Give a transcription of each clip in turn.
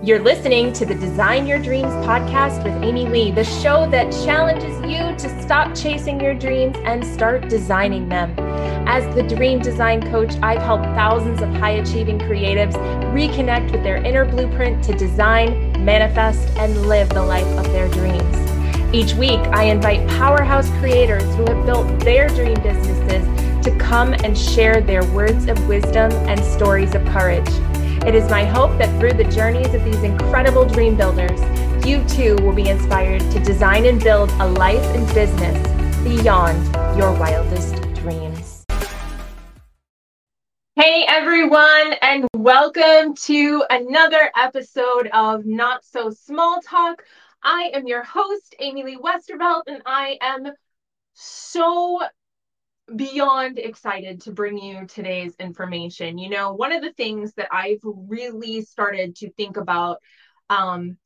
You're listening to the Design Your Dreams podcast with Amy Lee, the show that challenges you to stop chasing your dreams and start designing them. As the dream design coach, I've helped thousands of high achieving creatives reconnect with their inner blueprint to design, manifest, and live the life of their dreams. Each week, I invite powerhouse creators who have built their dream businesses to come and share their words of wisdom and stories of courage. It is my hope that through the journeys of these incredible dream builders, you too will be inspired to design and build a life and business beyond your wildest dreams. Hey everyone, and welcome to another episode of Not So Small Talk. I am your host, Amy Lee Westervelt, and I am so beyond excited to bring you today's information. You know, one of the things that I've really started to think about um,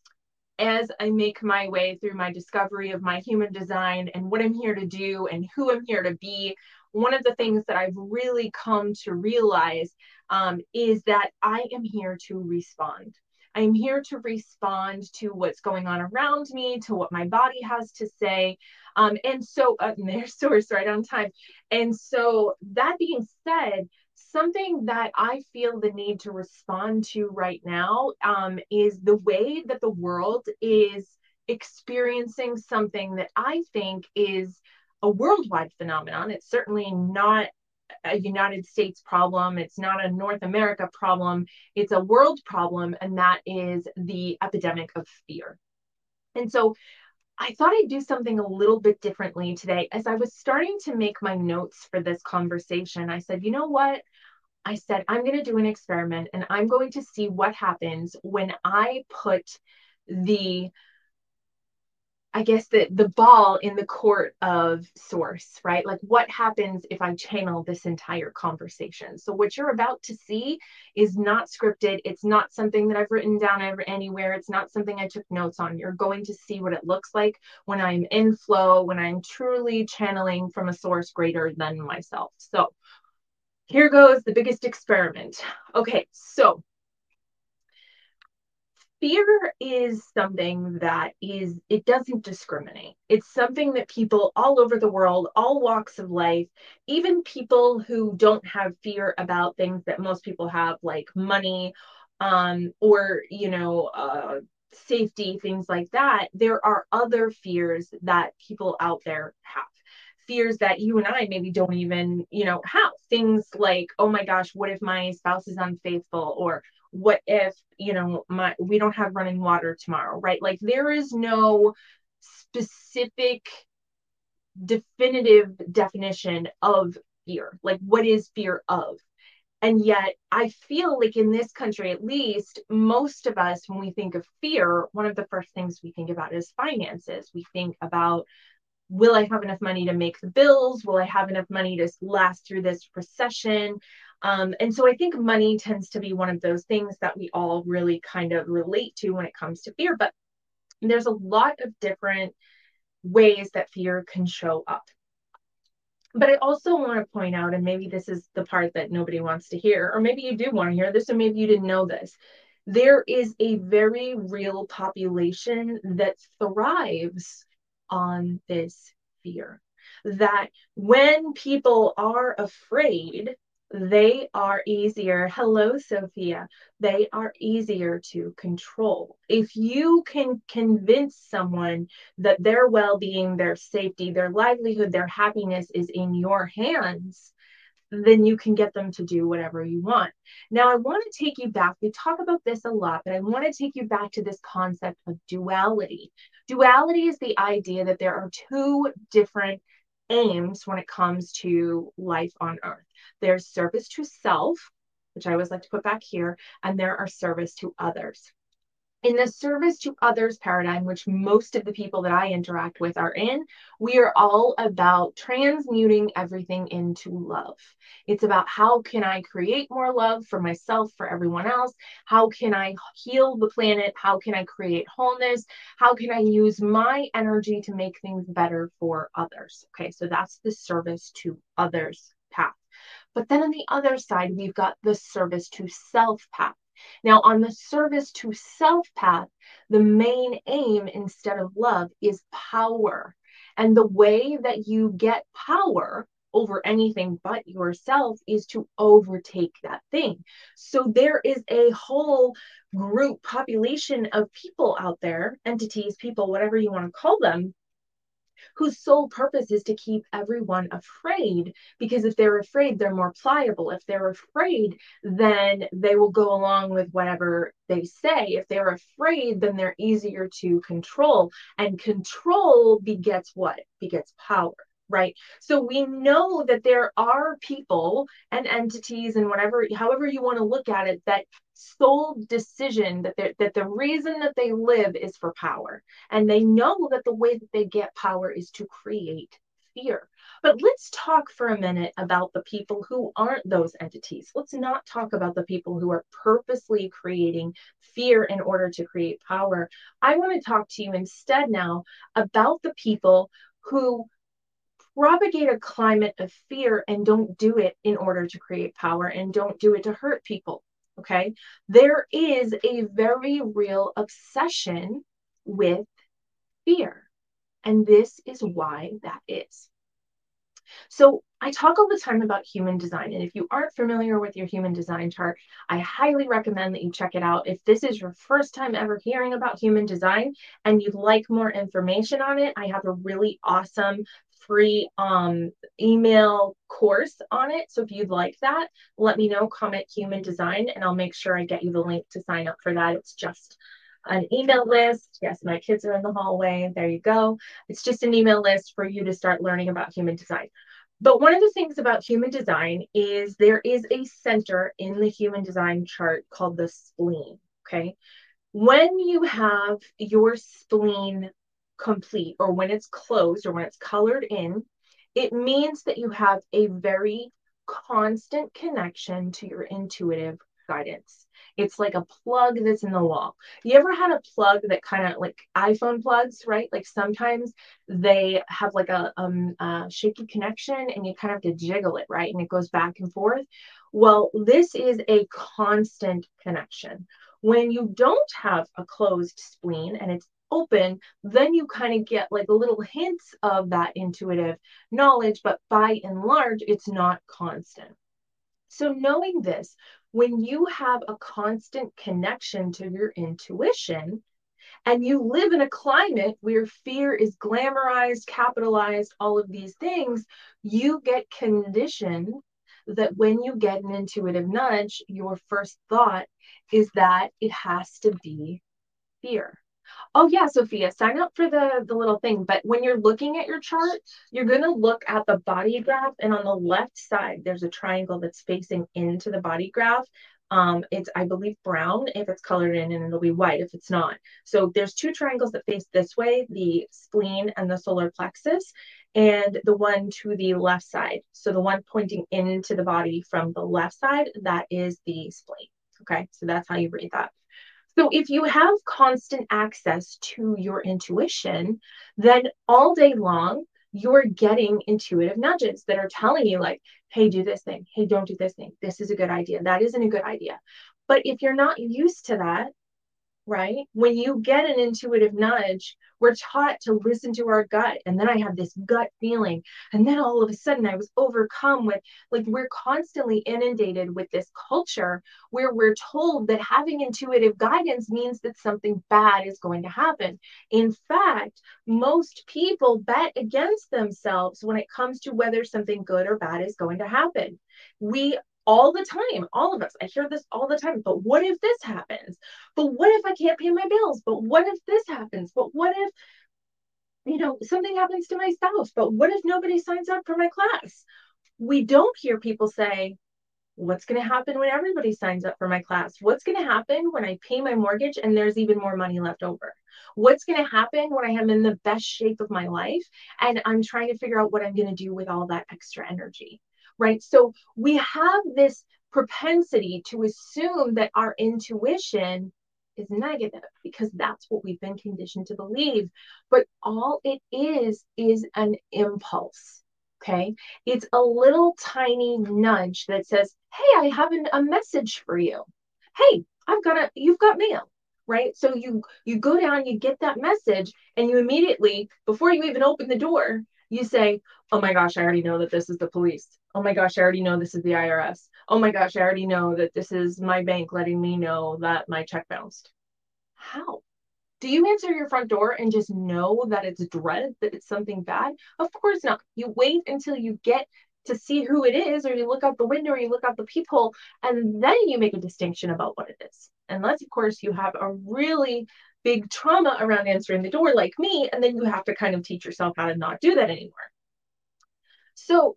as I make my way through my discovery of my human design and what I'm here to do and who I'm here to be, one of the things that I've really come to realize um, is that I am here to respond. I'm here to respond to what's going on around me, to what my body has to say. Um, and so, uh, and there's source right on time. And so, that being said, something that I feel the need to respond to right now um, is the way that the world is experiencing something that I think is a worldwide phenomenon. It's certainly not a United States problem. It's not a North America problem. It's a world problem, and that is the epidemic of fear. And so I thought I'd do something a little bit differently today. As I was starting to make my notes for this conversation, I said, you know what? I said, I'm going to do an experiment and I'm going to see what happens when I put the I guess the the ball in the court of source, right? Like what happens if I channel this entire conversation? So what you're about to see is not scripted. It's not something that I've written down ever anywhere. It's not something I took notes on. You're going to see what it looks like when I'm in flow, when I'm truly channeling from a source greater than myself. So here goes the biggest experiment. Okay, so fear is something that is it doesn't discriminate it's something that people all over the world all walks of life even people who don't have fear about things that most people have like money um, or you know uh, safety things like that there are other fears that people out there have fears that you and I maybe don't even, you know, have. Things like, oh my gosh, what if my spouse is unfaithful? Or what if, you know, my we don't have running water tomorrow, right? Like there is no specific definitive definition of fear. Like what is fear of? And yet, I feel like in this country, at least, most of us, when we think of fear, one of the first things we think about is finances. We think about will I have enough money to make the bills? Will I have enough money to last through this recession? Um, and so I think money tends to be one of those things that we all really kind of relate to when it comes to fear. But there's a lot of different ways that fear can show up. But I also want to point out, and maybe this is the part that nobody wants to hear, or maybe you do want to hear this, or maybe you didn't know this. There is a very real population that thrives on this fear. That when people are afraid, they are easier. Hello, Sophia. They are easier to control. If you can convince someone that their well being, their safety, their livelihood, their happiness is in your hands, then you can get them to do whatever you want. Now, I want to take you back. We talk about this a lot, but I want to take you back to this concept of duality. Duality is the idea that there are two different aims when it comes to life on earth there's service to self, which I always like to put back here, and there are service to others in the service to others paradigm, which most of the people that I interact with are in, we are all about transmuting everything into love. It's about how can I create more love for myself, for everyone else? How can I heal the planet? How can I create wholeness? How can I use my energy to make things better for others? Okay, so that's the service to others. But then on the other side, we've got the service to self path Now, on the service to self path, the main aim instead of love is power. And the way that you get power over anything but yourself is to overtake that thing. So there is a whole group population of people out there, entities, people, whatever you want to call them, whose sole purpose is to keep everyone afraid. Because if they're afraid, they're more pliable. If they're afraid, then they will go along with whatever they say. If they're afraid, then they're easier to control. And control begets what? Begets power right. So we know that there are people and entities and whatever however you want to look at it that sole decision that that the reason that they live is for power. And they know that the way that they get power is to create fear. But let's talk for a minute about the people who aren't those entities. Let's not talk about the people who are purposely creating fear in order to create power. I want to talk to you instead now about the people who propagate a climate of fear and don't do it in order to create power and don't do it to hurt people. Okay. There is a very real obsession with fear. And this is why that is. So I talk all the time about human design. And if you aren't familiar with your human design chart, I highly recommend that you check it out. If this is your first time ever hearing about human design and you'd like more information on it, I have a really awesome free um, email course on it. So if you'd like that, let me know, comment human design, and I'll make sure I get you the link to sign up for that. It's just an email list. Yes, my kids are in the hallway. There you go. It's just an email list for you to start learning about human design. But one of the things about human design is there is a center in the human design chart called the spleen. Okay. When you have your spleen complete or when it's closed or when it's colored in, it means that you have a very constant connection to your intuitive guidance. It's like a plug that's in the wall. You ever had a plug that kind of like iPhone plugs, right? Like sometimes they have like a, um, a shaky connection and you kind of have to jiggle it, right? And it goes back and forth. Well, this is a constant connection. When you don't have a closed spleen and it's open, then you kind of get like a little hints of that intuitive knowledge, but by and large, it's not constant. So, knowing this, when you have a constant connection to your intuition, and you live in a climate where fear is glamorized, capitalized, all of these things, you get conditioned that when you get an intuitive nudge, your first thought is that it has to be fear oh yeah sophia sign up for the the little thing but when you're looking at your chart you're going to look at the body graph and on the left side there's a triangle that's facing into the body graph um, it's I believe brown if it's colored in, and it'll be white if it's not. So there's two triangles that face this way: the spleen and the solar plexus, and the one to the left side. So the one pointing into the body from the left side, that is the spleen. Okay, so that's how you read that. So if you have constant access to your intuition, then all day long, you're getting intuitive nudges that are telling you, like, hey, do this thing. Hey, don't do this thing. This is a good idea. That isn't a good idea. But if you're not used to that, right? When you get an intuitive nudge, we're taught to listen to our gut. And then I have this gut feeling. And then all of a sudden I was overcome with like, we're constantly inundated with this culture where we're told that having intuitive guidance means that something bad is going to happen. In fact, most people bet against themselves when it comes to whether something good or bad is going to happen. We all the time, all of us. I hear this all the time. But what if this happens? But what if I can't pay my bills? But what if this happens? But what if, you know, something happens to my spouse? But what if nobody signs up for my class? We don't hear people say, What's going to happen when everybody signs up for my class? What's going to happen when I pay my mortgage and there's even more money left over? What's going to happen when I am in the best shape of my life and I'm trying to figure out what I'm going to do with all that extra energy? Right? So we have this propensity to assume that our intuition is negative because that's what we've been conditioned to believe. But all it is is an impulse. Okay. It's a little tiny nudge that says, Hey, I have an, a message for you. Hey, I've got a, you've got mail, right? So you you go down, you get that message, and you immediately, before you even open the door, you say, Oh my gosh, I already know that this is the police. Oh my gosh, I already know this is the IRS. Oh my gosh, I already know that this is my bank letting me know that my check bounced. How? Do you answer your front door and just know that it's dread, that it's something bad? Of course not. You wait until you get to see who it is, or you look out the window, or you look out the peephole, and then you make a distinction about what it is. Unless, of course, you have a really big trauma around answering the door, like me, and then you have to kind of teach yourself how to not do that anymore. So,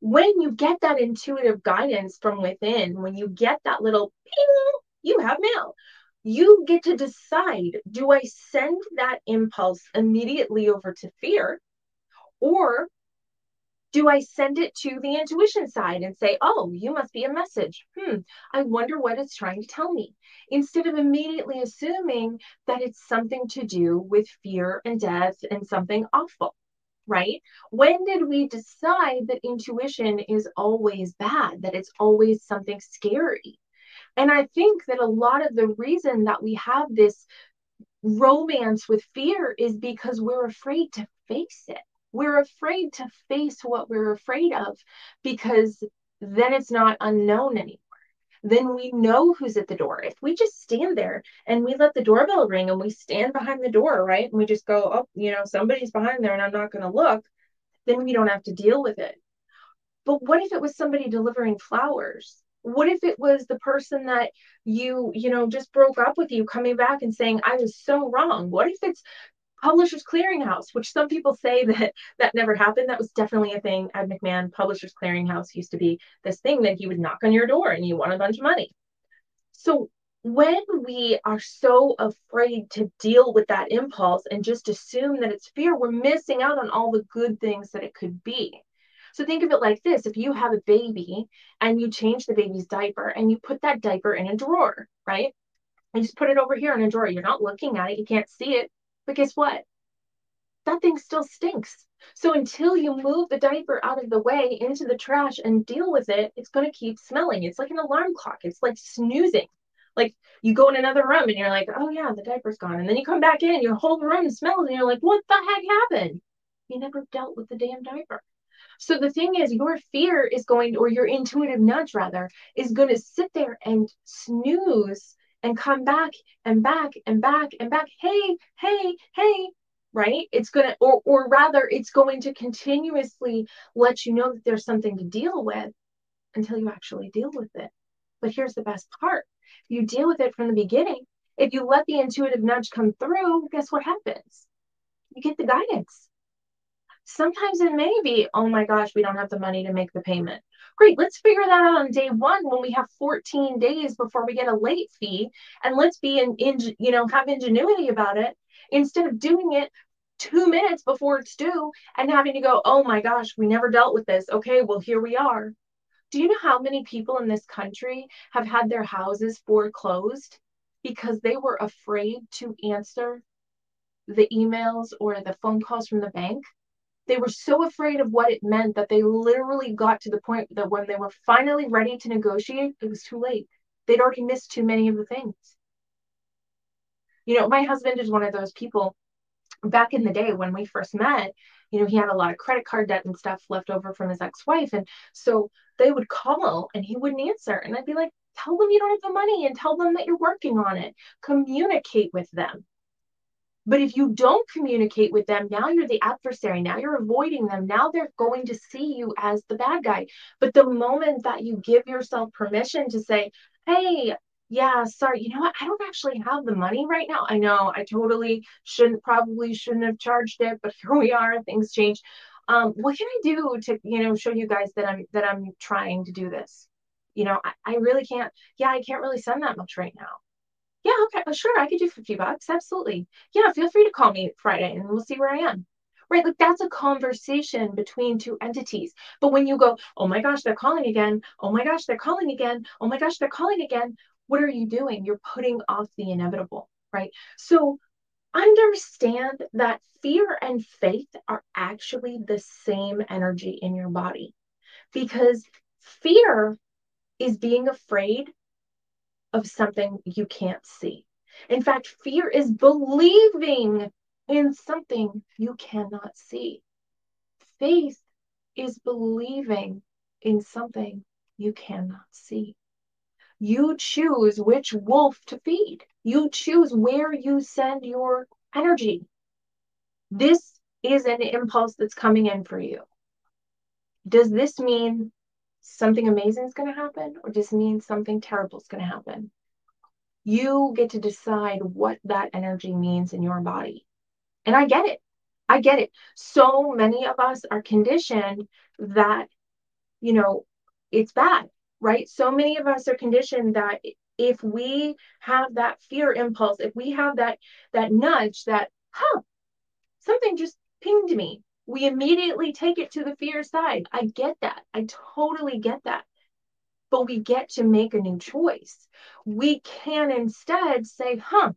when you get that intuitive guidance from within, when you get that little ping, you have mail. You get to decide do I send that impulse immediately over to fear, or do I send it to the intuition side and say, oh, you must be a message? Hmm, I wonder what it's trying to tell me. Instead of immediately assuming that it's something to do with fear and death and something awful, right? When did we decide that intuition is always bad, that it's always something scary? And I think that a lot of the reason that we have this romance with fear is because we're afraid to face it we're afraid to face what we're afraid of because then it's not unknown anymore. Then we know who's at the door. If we just stand there and we let the doorbell ring and we stand behind the door, right? And we just go, oh, you know, somebody's behind there and I'm not going to look, then we don't have to deal with it. But what if it was somebody delivering flowers? What if it was the person that you, you know, just broke up with you coming back and saying, I was so wrong? What if it's Publishers Clearinghouse, which some people say that that never happened. That was definitely a thing. Ed McMahon, Publishers Clearinghouse used to be this thing that he would knock on your door and you want a bunch of money. So when we are so afraid to deal with that impulse and just assume that it's fear, we're missing out on all the good things that it could be. So think of it like this if you have a baby and you change the baby's diaper and you put that diaper in a drawer, right? And just put it over here in a drawer. You're not looking at it, you can't see it. But guess what? That thing still stinks. So until you move the diaper out of the way into the trash and deal with it, it's going to keep smelling. It's like an alarm clock. It's like snoozing. Like you go in another room and you're like, oh yeah, the diaper's gone. And then you come back in, and your whole room smells, and you're like, what the heck happened? You never dealt with the damn diaper. So the thing is, your fear is going, or your intuitive nudge rather, is going to sit there and snooze and come back and back and back and back. Hey, hey, hey, right? It's going to, or, or rather, it's going to continuously let you know that there's something to deal with until you actually deal with it. But here's the best part you deal with it from the beginning. If you let the intuitive nudge come through, guess what happens? You get the guidance. Sometimes it may be, oh my gosh, we don't have the money to make the payment. Great, let's figure that out on day one when we have 14 days before we get a late fee. And let's be in, in you know, have ingenuity about it instead of doing it two minutes before it's due and having to go, oh my gosh, we never dealt with this. Okay, well, here we are. Do you know how many people in this country have had their houses foreclosed because they were afraid to answer the emails or the phone calls from the bank? They were so afraid of what it meant that they literally got to the point that when they were finally ready to negotiate, it was too late. They'd already missed too many of the things. You know, my husband is one of those people back in the day when we first met, you know, he had a lot of credit card debt and stuff left over from his ex wife. And so they would call and he wouldn't answer. And I'd be like, tell them you don't have the money and tell them that you're working on it. Communicate with them. But if you don't communicate with them, now you're the adversary. Now you're avoiding them. Now they're going to see you as the bad guy. But the moment that you give yourself permission to say, hey, yeah, sorry, you know what? I don't actually have the money right now. I know I totally shouldn't, probably shouldn't have charged it, but here we are. Things change. Um, what can I do to, you know, show you guys that I'm that I'm trying to do this? You know, I, I really can't. Yeah, I can't really send that much right now yeah, okay, well, sure, I could do 50 bucks. Absolutely. Yeah, feel free to call me Friday and we'll see where I am. Right? Like that's a conversation between two entities. But when you go, oh my gosh, they're calling again. Oh my gosh, they're calling again. Oh my gosh, they're calling again. What are you doing? You're putting off the inevitable, right? So understand that fear and faith are actually the same energy in your body because fear is being afraid of something you can't see. In fact, fear is believing in something you cannot see. Faith is believing in something you cannot see. You choose which wolf to feed. You choose where you send your energy. This is an impulse that's coming in for you. Does this mean something amazing is going to happen or does it mean something terrible is going to happen? You get to decide what that energy means in your body. And I get it. I get it. So many of us are conditioned that, you know, it's bad, right? So many of us are conditioned that if we have that fear impulse, if we have that that nudge that, huh, something just pinged me, we immediately take it to the fear side. I get that. I totally get that. But we get to make a new choice. We can instead say, huh,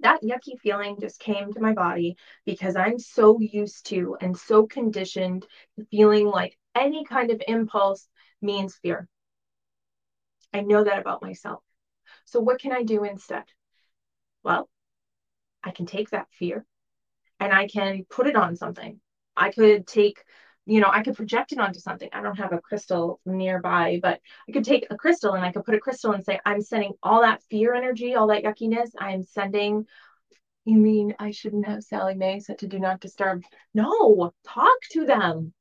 that yucky feeling just came to my body because I'm so used to and so conditioned feeling like any kind of impulse means fear. I know that about myself. So, what can I do instead? Well, I can take that fear and I can put it on something. I could take, you know, I could project it onto something. I don't have a crystal nearby, but I could take a crystal and I could put a crystal and say, I'm sending all that fear energy, all that yuckiness. I'm sending. You mean I shouldn't have Sallie Mae set to do not disturb? No, talk to them,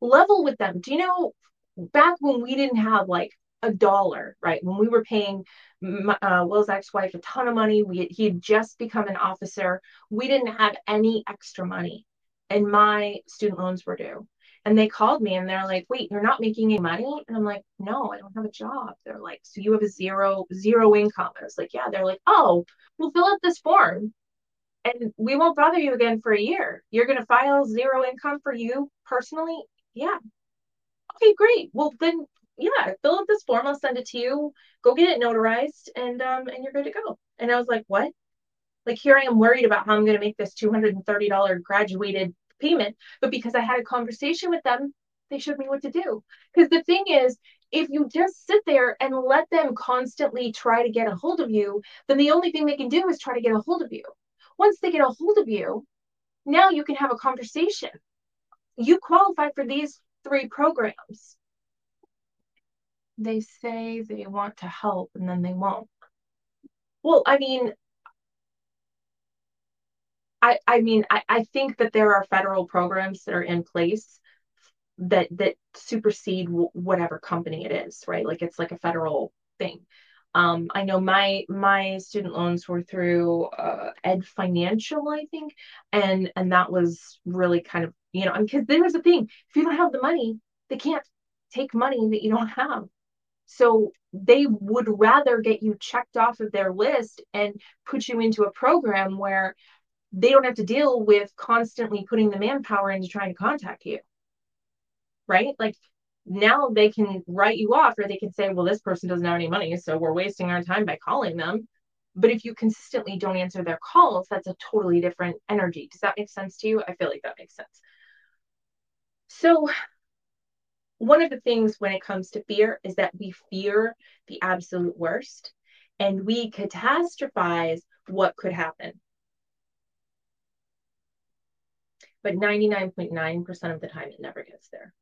level with them. Do you know back when we didn't have like a dollar, right? When we were paying uh, Will's ex-wife a ton of money, we he had just become an officer. We didn't have any extra money, and my student loans were due. And they called me and they're like, "Wait, you're not making any money?" And I'm like, "No, I don't have a job." They're like, "So you have a zero zero income?" I was like, "Yeah." They're like, "Oh, we'll fill out this form." And we won't bother you again for a year. You're going to file zero income for you personally? Yeah, okay, great. Well, then, yeah, fill out this form. I'll send it to you. Go get it notarized, and um, and you're good to go. And I was like, what? Like here I am worried about how I'm going to make this $230 graduated payment, but because I had a conversation with them, they showed me what to do. Because the thing is, if you just sit there and let them constantly try to get a hold of you, then the only thing they can do is try to get a hold of you. Once they get a hold of you, now you can have a conversation. You qualify for these three programs. They say they want to help and then they won't. Well, I mean, I, I mean, I, I think that there are federal programs that are in place that that supersede w- whatever company it is, right? Like it's like a federal thing. Um, I know my my student loans were through uh, Ed Financial, I think, and and that was really kind of you know because there's the thing if you don't have the money, they can't take money that you don't have. So they would rather get you checked off of their list and put you into a program where they don't have to deal with constantly putting the manpower into trying to contact you. Right? Like now they can write you off or they can say, well, this person doesn't have any money, so we're wasting our time by calling them. But if you consistently don't answer their calls, that's a totally different energy. Does that make sense to you? I feel like that makes sense. So, one of the things when it comes to fear is that we fear the absolute worst and we catastrophize what could happen. But 99.9% of the time, it never gets there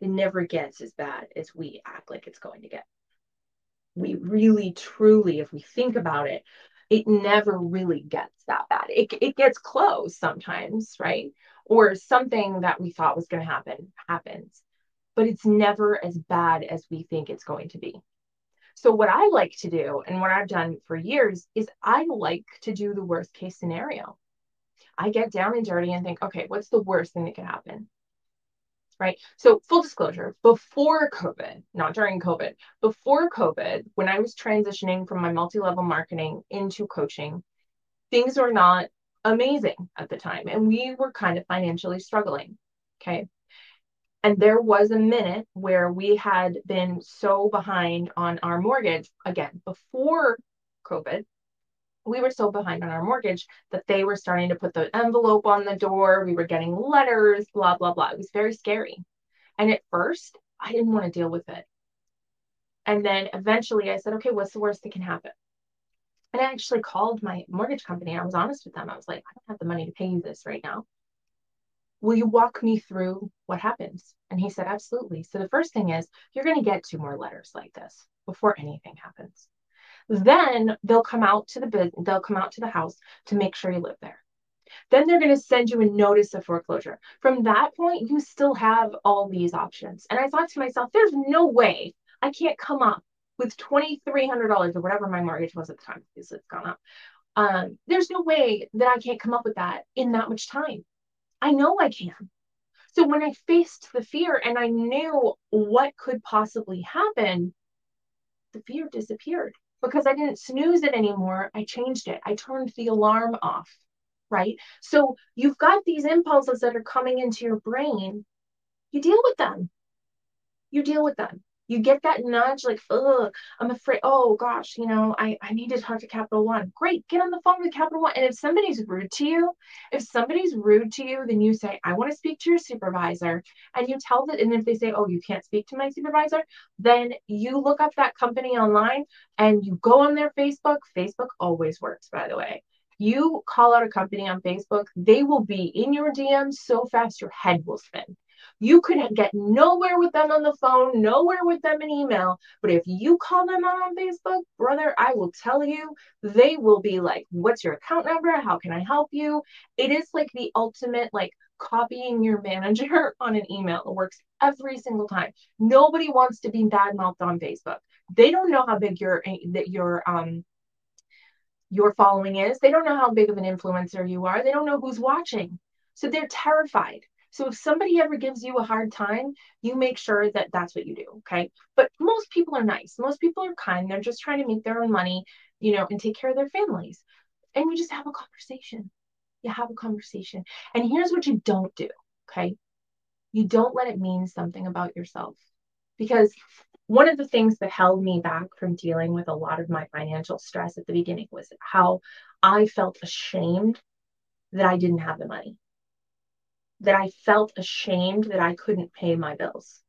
it never gets as bad as we act like it's going to get. We really, truly, if we think about it, it never really gets that bad. It, it gets close sometimes, right? Or something that we thought was going to happen happens, but it's never as bad as we think it's going to be. So, what I like to do and what I've done for years is I like to do the worst case scenario. I get down and dirty and think, okay, what's the worst thing that could happen? right? So, full disclosure, before COVID, not during COVID, before COVID, when I was transitioning from my multi level marketing into coaching, things were not amazing at the time. And we were kind of financially struggling. Okay. And there was a minute where we had been so behind on our mortgage again before COVID we were so behind on our mortgage that they were starting to put the envelope on the door. We were getting letters, blah, blah, blah. It was very scary. And at first, I didn't want to deal with it. And then eventually I said, okay, what's the worst that can happen? And I actually called my mortgage company. I was honest with them. I was like, I don't have the money to pay you this right now. Will you walk me through what happens? And he said, Absolutely. So the first thing is, you're going to get two more letters like this before anything happens. Then they'll come out to the they'll come out to the house to make sure you live there. Then they're going to send you a notice of foreclosure. From that point, you still have all these options. And I thought to myself, there's no way I can't come up with $2,300 or whatever my mortgage was at the time, because it's gone up. Um, there's no way that I can't come up with that in that much time. I know I can. So when I faced the fear and I knew what could possibly happen, the fear disappeared because I didn't snooze it anymore. I changed it. I turned the alarm off right? So you've got these impulses that are coming into your brain. You deal with them. You deal with them. You get that nudge, like, oh, I'm afraid. Oh gosh, you know, I, I need to talk to Capital One. Great, get on the phone with Capital One. And if somebody's rude to you, if somebody's rude to you, then you say, I want to speak to your supervisor. And you tell that, and if they say, Oh, you can't speak to my supervisor, then you look up that company online and you go on their Facebook. Facebook always works, by the way you call out a company on Facebook, they will be in your DMs so fast your head will spin. You could get nowhere with them on the phone, nowhere with them in email. But if you call them out on Facebook, brother, I will tell you, they will be like, What's your account number? How can I help you? It is like the ultimate, like, copying your manager on an email. It works every single time. Nobody wants to be bad mouthed on Facebook. They don't know how big your that your um your following is. They don't know how big of an influencer you are. They don't know who's watching. So they're terrified. So if somebody ever gives you a hard time, you make sure that that's what you do. Okay. But most people are nice. Most people are kind. They're just trying to make their own money, you know, and take care of their families. And you just have a conversation. You have a conversation. And here's what you don't do. Okay. You don't let it mean something about yourself because one of the things that held me back from dealing with a lot of my financial stress at the beginning was how I felt ashamed that I didn't have the money, that I felt ashamed that I couldn't pay my bills.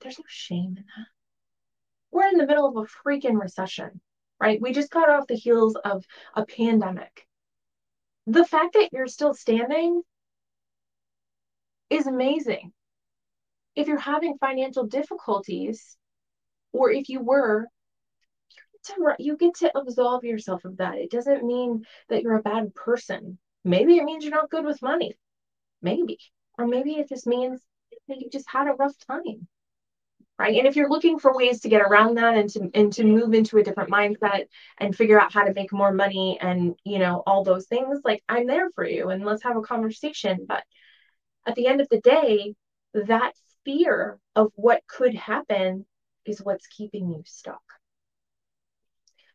There's no shame in that. We're in the middle of a freaking recession, right? We just got off the heels of a pandemic. The fact that you're still standing is amazing if you're having financial difficulties, or if you were, to, you get to absolve yourself of that. It doesn't mean that you're a bad person. Maybe it means you're not good with money. Maybe. Or maybe it just means that you just had a rough time. Right. And if you're looking for ways to get around that and to and to move into a different mindset and figure out how to make more money and you know all those things, like I'm there for you and let's have a conversation. But at the end of the day, that fear of what could happen is what's keeping you stuck.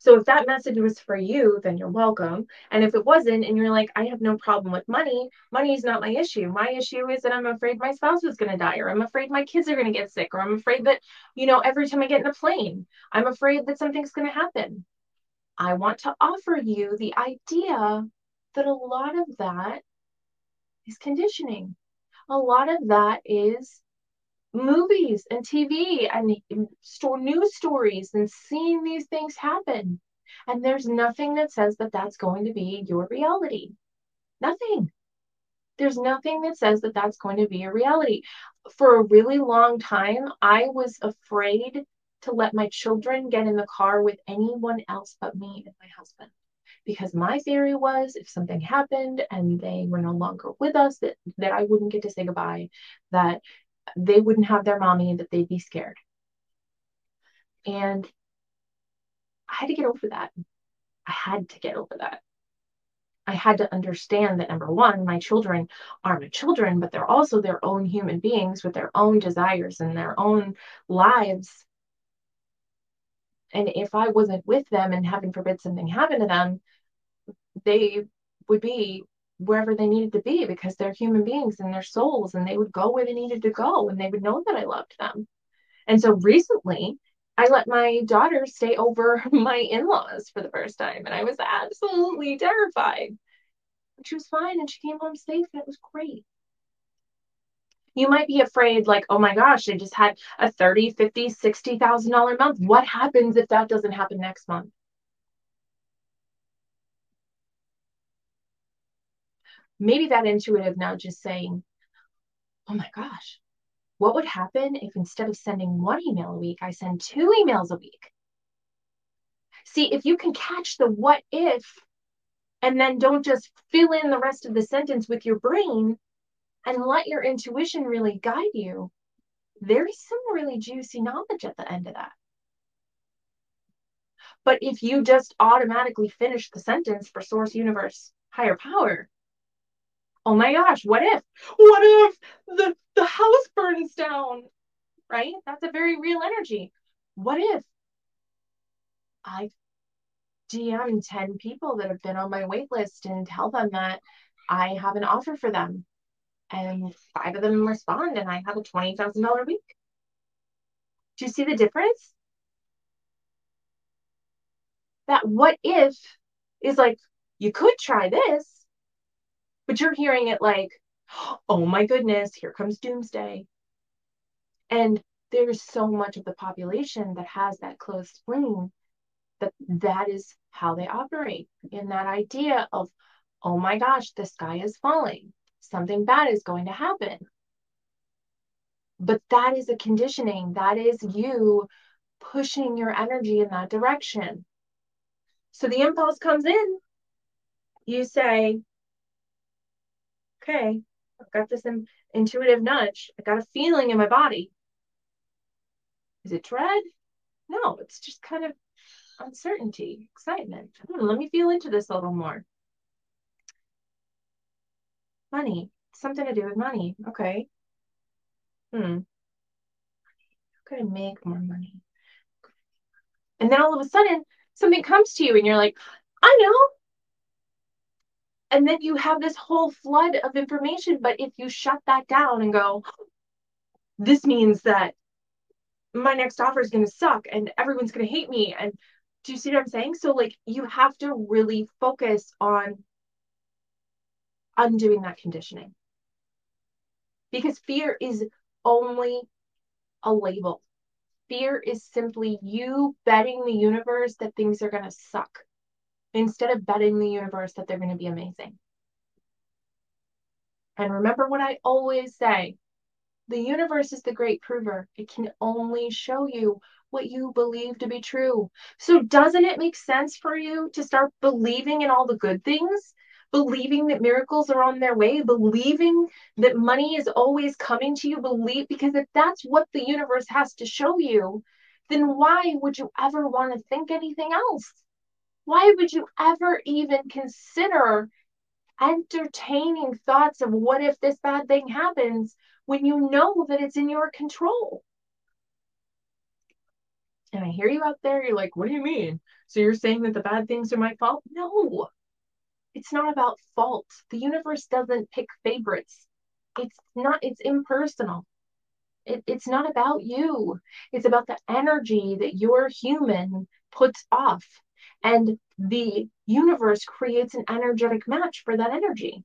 So if that message was for you, then you're welcome. And if it wasn't, and you're like, I have no problem with money, money is not my issue. My issue is that I'm afraid my spouse is going to die, or I'm afraid my kids are going to get sick, or I'm afraid that, you know, every time I get in a plane, I'm afraid that something's going to happen. I want to offer you the idea that a lot of that is conditioning. A lot of that is movies and TV and store news stories and seeing these things happen. And there's nothing that says that that's going to be your reality. Nothing. There's nothing that says that that's going to be a reality. For a really long time, I was afraid to let my children get in the car with anyone else but me and my husband. Because my theory was if something happened and they were no longer with us, that, that I wouldn't get to say goodbye, that they wouldn't have their mommy, that they'd be scared. And I had to get over that. I had to get over that. I had to understand that number one, my children are my children, but they're also their own human beings with their own desires and their own lives. And if I wasn't with them and heaven forbid something happened to them, they would be wherever they needed to be because they're human beings and they're souls and they would go where they needed to go and they would know that I loved them. And so recently, I let my daughter stay over my in laws for the first time and I was absolutely terrified. She was fine and she came home safe and it was great. You might be afraid, like, oh my gosh, I just had a 30, 50, 60,000 dollar month. What happens if that doesn't happen next month? Maybe that intuitive nudge is saying, oh my gosh, what would happen if instead of sending one email a week, I send two emails a week? See, if you can catch the what if and then don't just fill in the rest of the sentence with your brain and let your intuition really guide you, there's some really juicy knowledge at the end of that. But if you just automatically finish the sentence for source, universe, higher power, oh my gosh, what if? What if the, the house burns down? Right? That's a very real energy. What if I DM 10 people that have been on my wait list and tell them that I have an offer for them? And five of them respond, and I have a $20,000 week. Do you see the difference? That what if is like, you could try this, but you're hearing it like, oh my goodness, here comes doomsday. And there's so much of the population that has that closed spleen that that is how they operate in that idea of, oh my gosh, the sky is falling. Something bad is going to happen. But that is a conditioning. That is you pushing your energy in that direction. So the impulse comes in. You say, okay, I've got this in, intuitive nudge. I got a feeling in my body. Is it dread? No, it's just kind of uncertainty, excitement. Hmm, let me feel into this a little more. Money, something to do with money. Okay. Hmm. How could I make more money? And then all of a sudden, something comes to you, and you're like, I know, and then you have this whole flood of information. But if you shut that down and go, this means that my next offer is going to suck and everyone's going to hate me. And do you see what I'm saying? So, like, you have to really focus on undoing that conditioning because fear is only a label. Fear is simply you betting the universe that things are going to suck instead of betting the universe that they're going to be amazing. And remember what I always say the universe is the great prover. It can only show you what you believe to be true. So, doesn't it make sense for you to start believing in all the good things? Believing that miracles are on their way, believing that money is always coming to you, believe because if that's what the universe has to show you, then why would you ever want to think anything else? Why would you ever even consider entertaining thoughts of what if this bad thing happens when you know that it's in your control? And I hear you out there, you're like, what do you mean? So you're saying that the bad things are my fault? No, it's not about fault. The universe doesn't pick favorites. It's not, it's impersonal. It, it's not about you. It's about the energy that your human puts off and the universe creates an energetic match for that energy.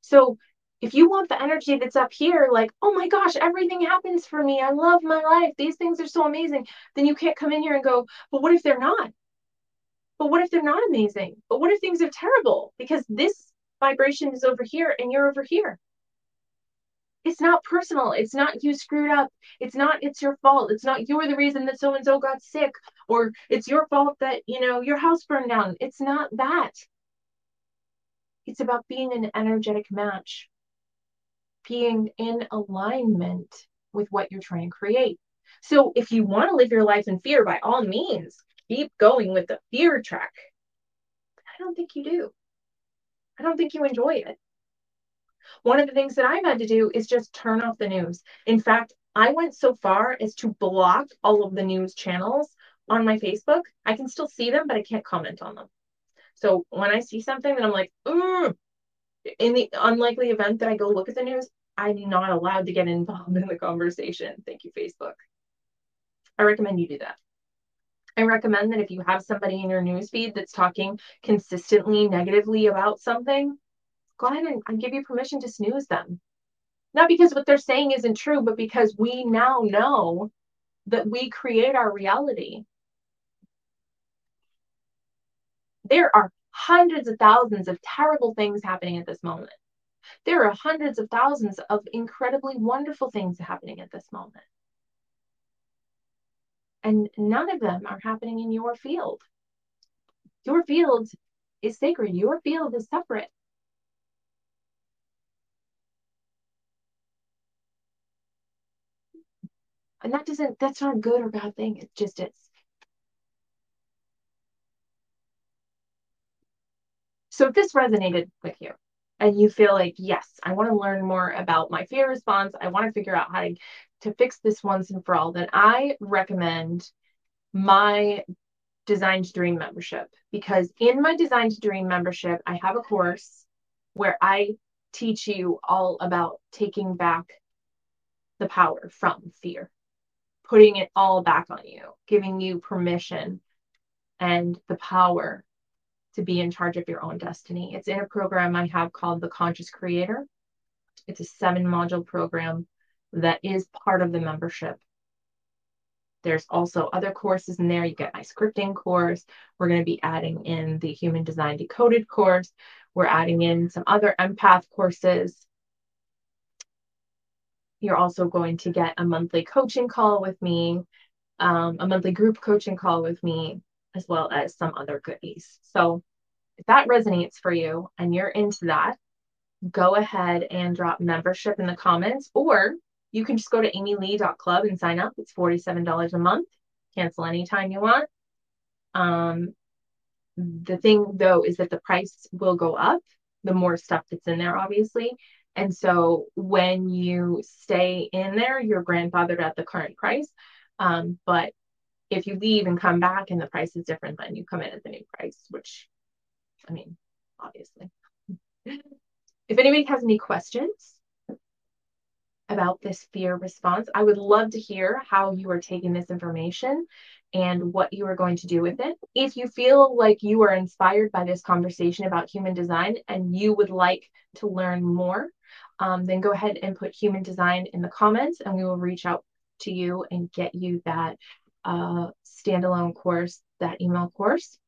So if you want the energy that's up here, like, oh my gosh, everything happens for me. I love my life. These things are so amazing. Then you can't come in here and go, but what if they're not? But what if they're not amazing? But what if things are terrible? Because this vibration is over here and you're over here it's not personal. It's not you screwed up. It's not it's your fault. It's not you're the reason that so and so got sick or it's your fault that, you know, your house burned down. It's not that. It's about being an energetic match, being in alignment with what you're trying to create. So if you want to live your life in fear, by all means, keep going with the fear track. I don't think you do. I don't think you enjoy it. One of the things that I've had to do is just turn off the news. In fact, I went so far as to block all of the news channels on my Facebook. I can still see them, but I can't comment on them. So when I see something that I'm like, in the unlikely event that I go look at the news, I'm not allowed to get involved in the conversation. Thank you, Facebook. I recommend you do that. I recommend that if you have somebody in your newsfeed that's talking consistently negatively about something, go ahead and, and give you permission to snooze them. Not because what they're saying isn't true, but because we now know that we create our reality. There are hundreds of thousands of terrible things happening at this moment. There are hundreds of thousands of incredibly wonderful things happening at this moment. And none of them are happening in your field. Your field is sacred, your field is separate. And that doesn't, that's not a good or bad thing. It just is. So if this resonated with you and you feel like, yes, I want to learn more about my fear response, I want to figure out how to, to fix this once and for all, then I recommend my Design to Dream membership because in my Design to Dream membership, I have a course where I teach you all about taking back the power from fear putting it all back on you, giving you permission and the power to be in charge of your own destiny. It's in a program I have called The Conscious Creator. It's a seven module program that is part of the membership. There's also other courses in there. You get my scripting course. We're going to be adding in the Human Design Decoded course. We're adding in some other empath courses you're also going to get a monthly coaching call with me, um, a monthly group coaching call with me, as well as some other goodies. So if that resonates for you and you're into that, go ahead and drop membership in the comments, or you can just go to amylee.club and sign up. It's $47 a month. Cancel anytime you want. Um, the thing though is that the price will go up the more stuff that's in there, obviously. And so when you stay in there, you're grandfathered at the current price. Um, but if you leave and come back and the price is different, then you come in at the new price, which, I mean, obviously. if anybody has any questions about this fear response, I would love to hear how you are taking this information and what you are going to do with it. If you feel like you are inspired by this conversation about human design and you would like to learn more, um, then go ahead and put human design in the comments and we will reach out to you and get you that uh, standalone course, that email course.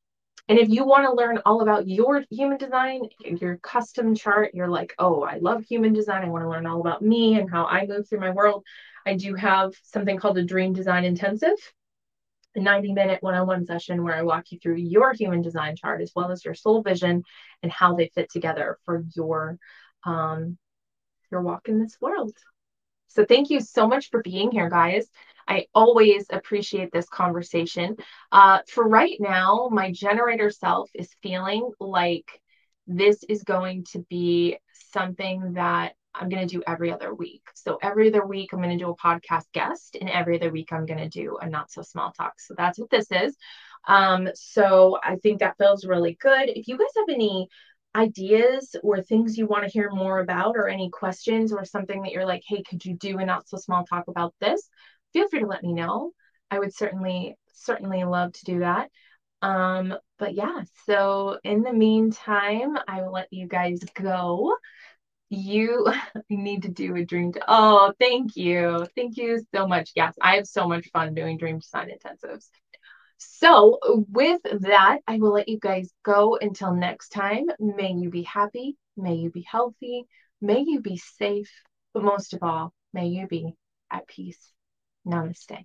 And if you want to learn all about your human design, your custom chart, you're like, oh, I love human design. I want to learn all about me and how I move through my world. I do have something called a Dream Design Intensive, a 90 minute one on one session where I walk you through your human design chart as well as your soul vision and how they fit together for your um, your walk in this world. So thank you so much for being here, guys. I always appreciate this conversation. Uh, for right now, my generator self is feeling like this is going to be something that I'm going to do every other week. So every other week, I'm going to do a podcast guest, and every other week, I'm going to do a not so small talk. So that's what this is. Um, so I think that feels really good. If you guys have any ideas or things you want to hear more about or any questions or something that you're like, hey, could you do a not so small talk about this? Feel free to let me know. I would certainly, certainly love to do that. Um, but yeah, so in the meantime, I will let you guys go. You need to do a dream. To, oh, thank you. Thank you so much. Yes, I have so much fun doing dream design intensives. So, with that, I will let you guys go until next time. May you be happy. May you be healthy. May you be safe. But most of all, may you be at peace. Namaste.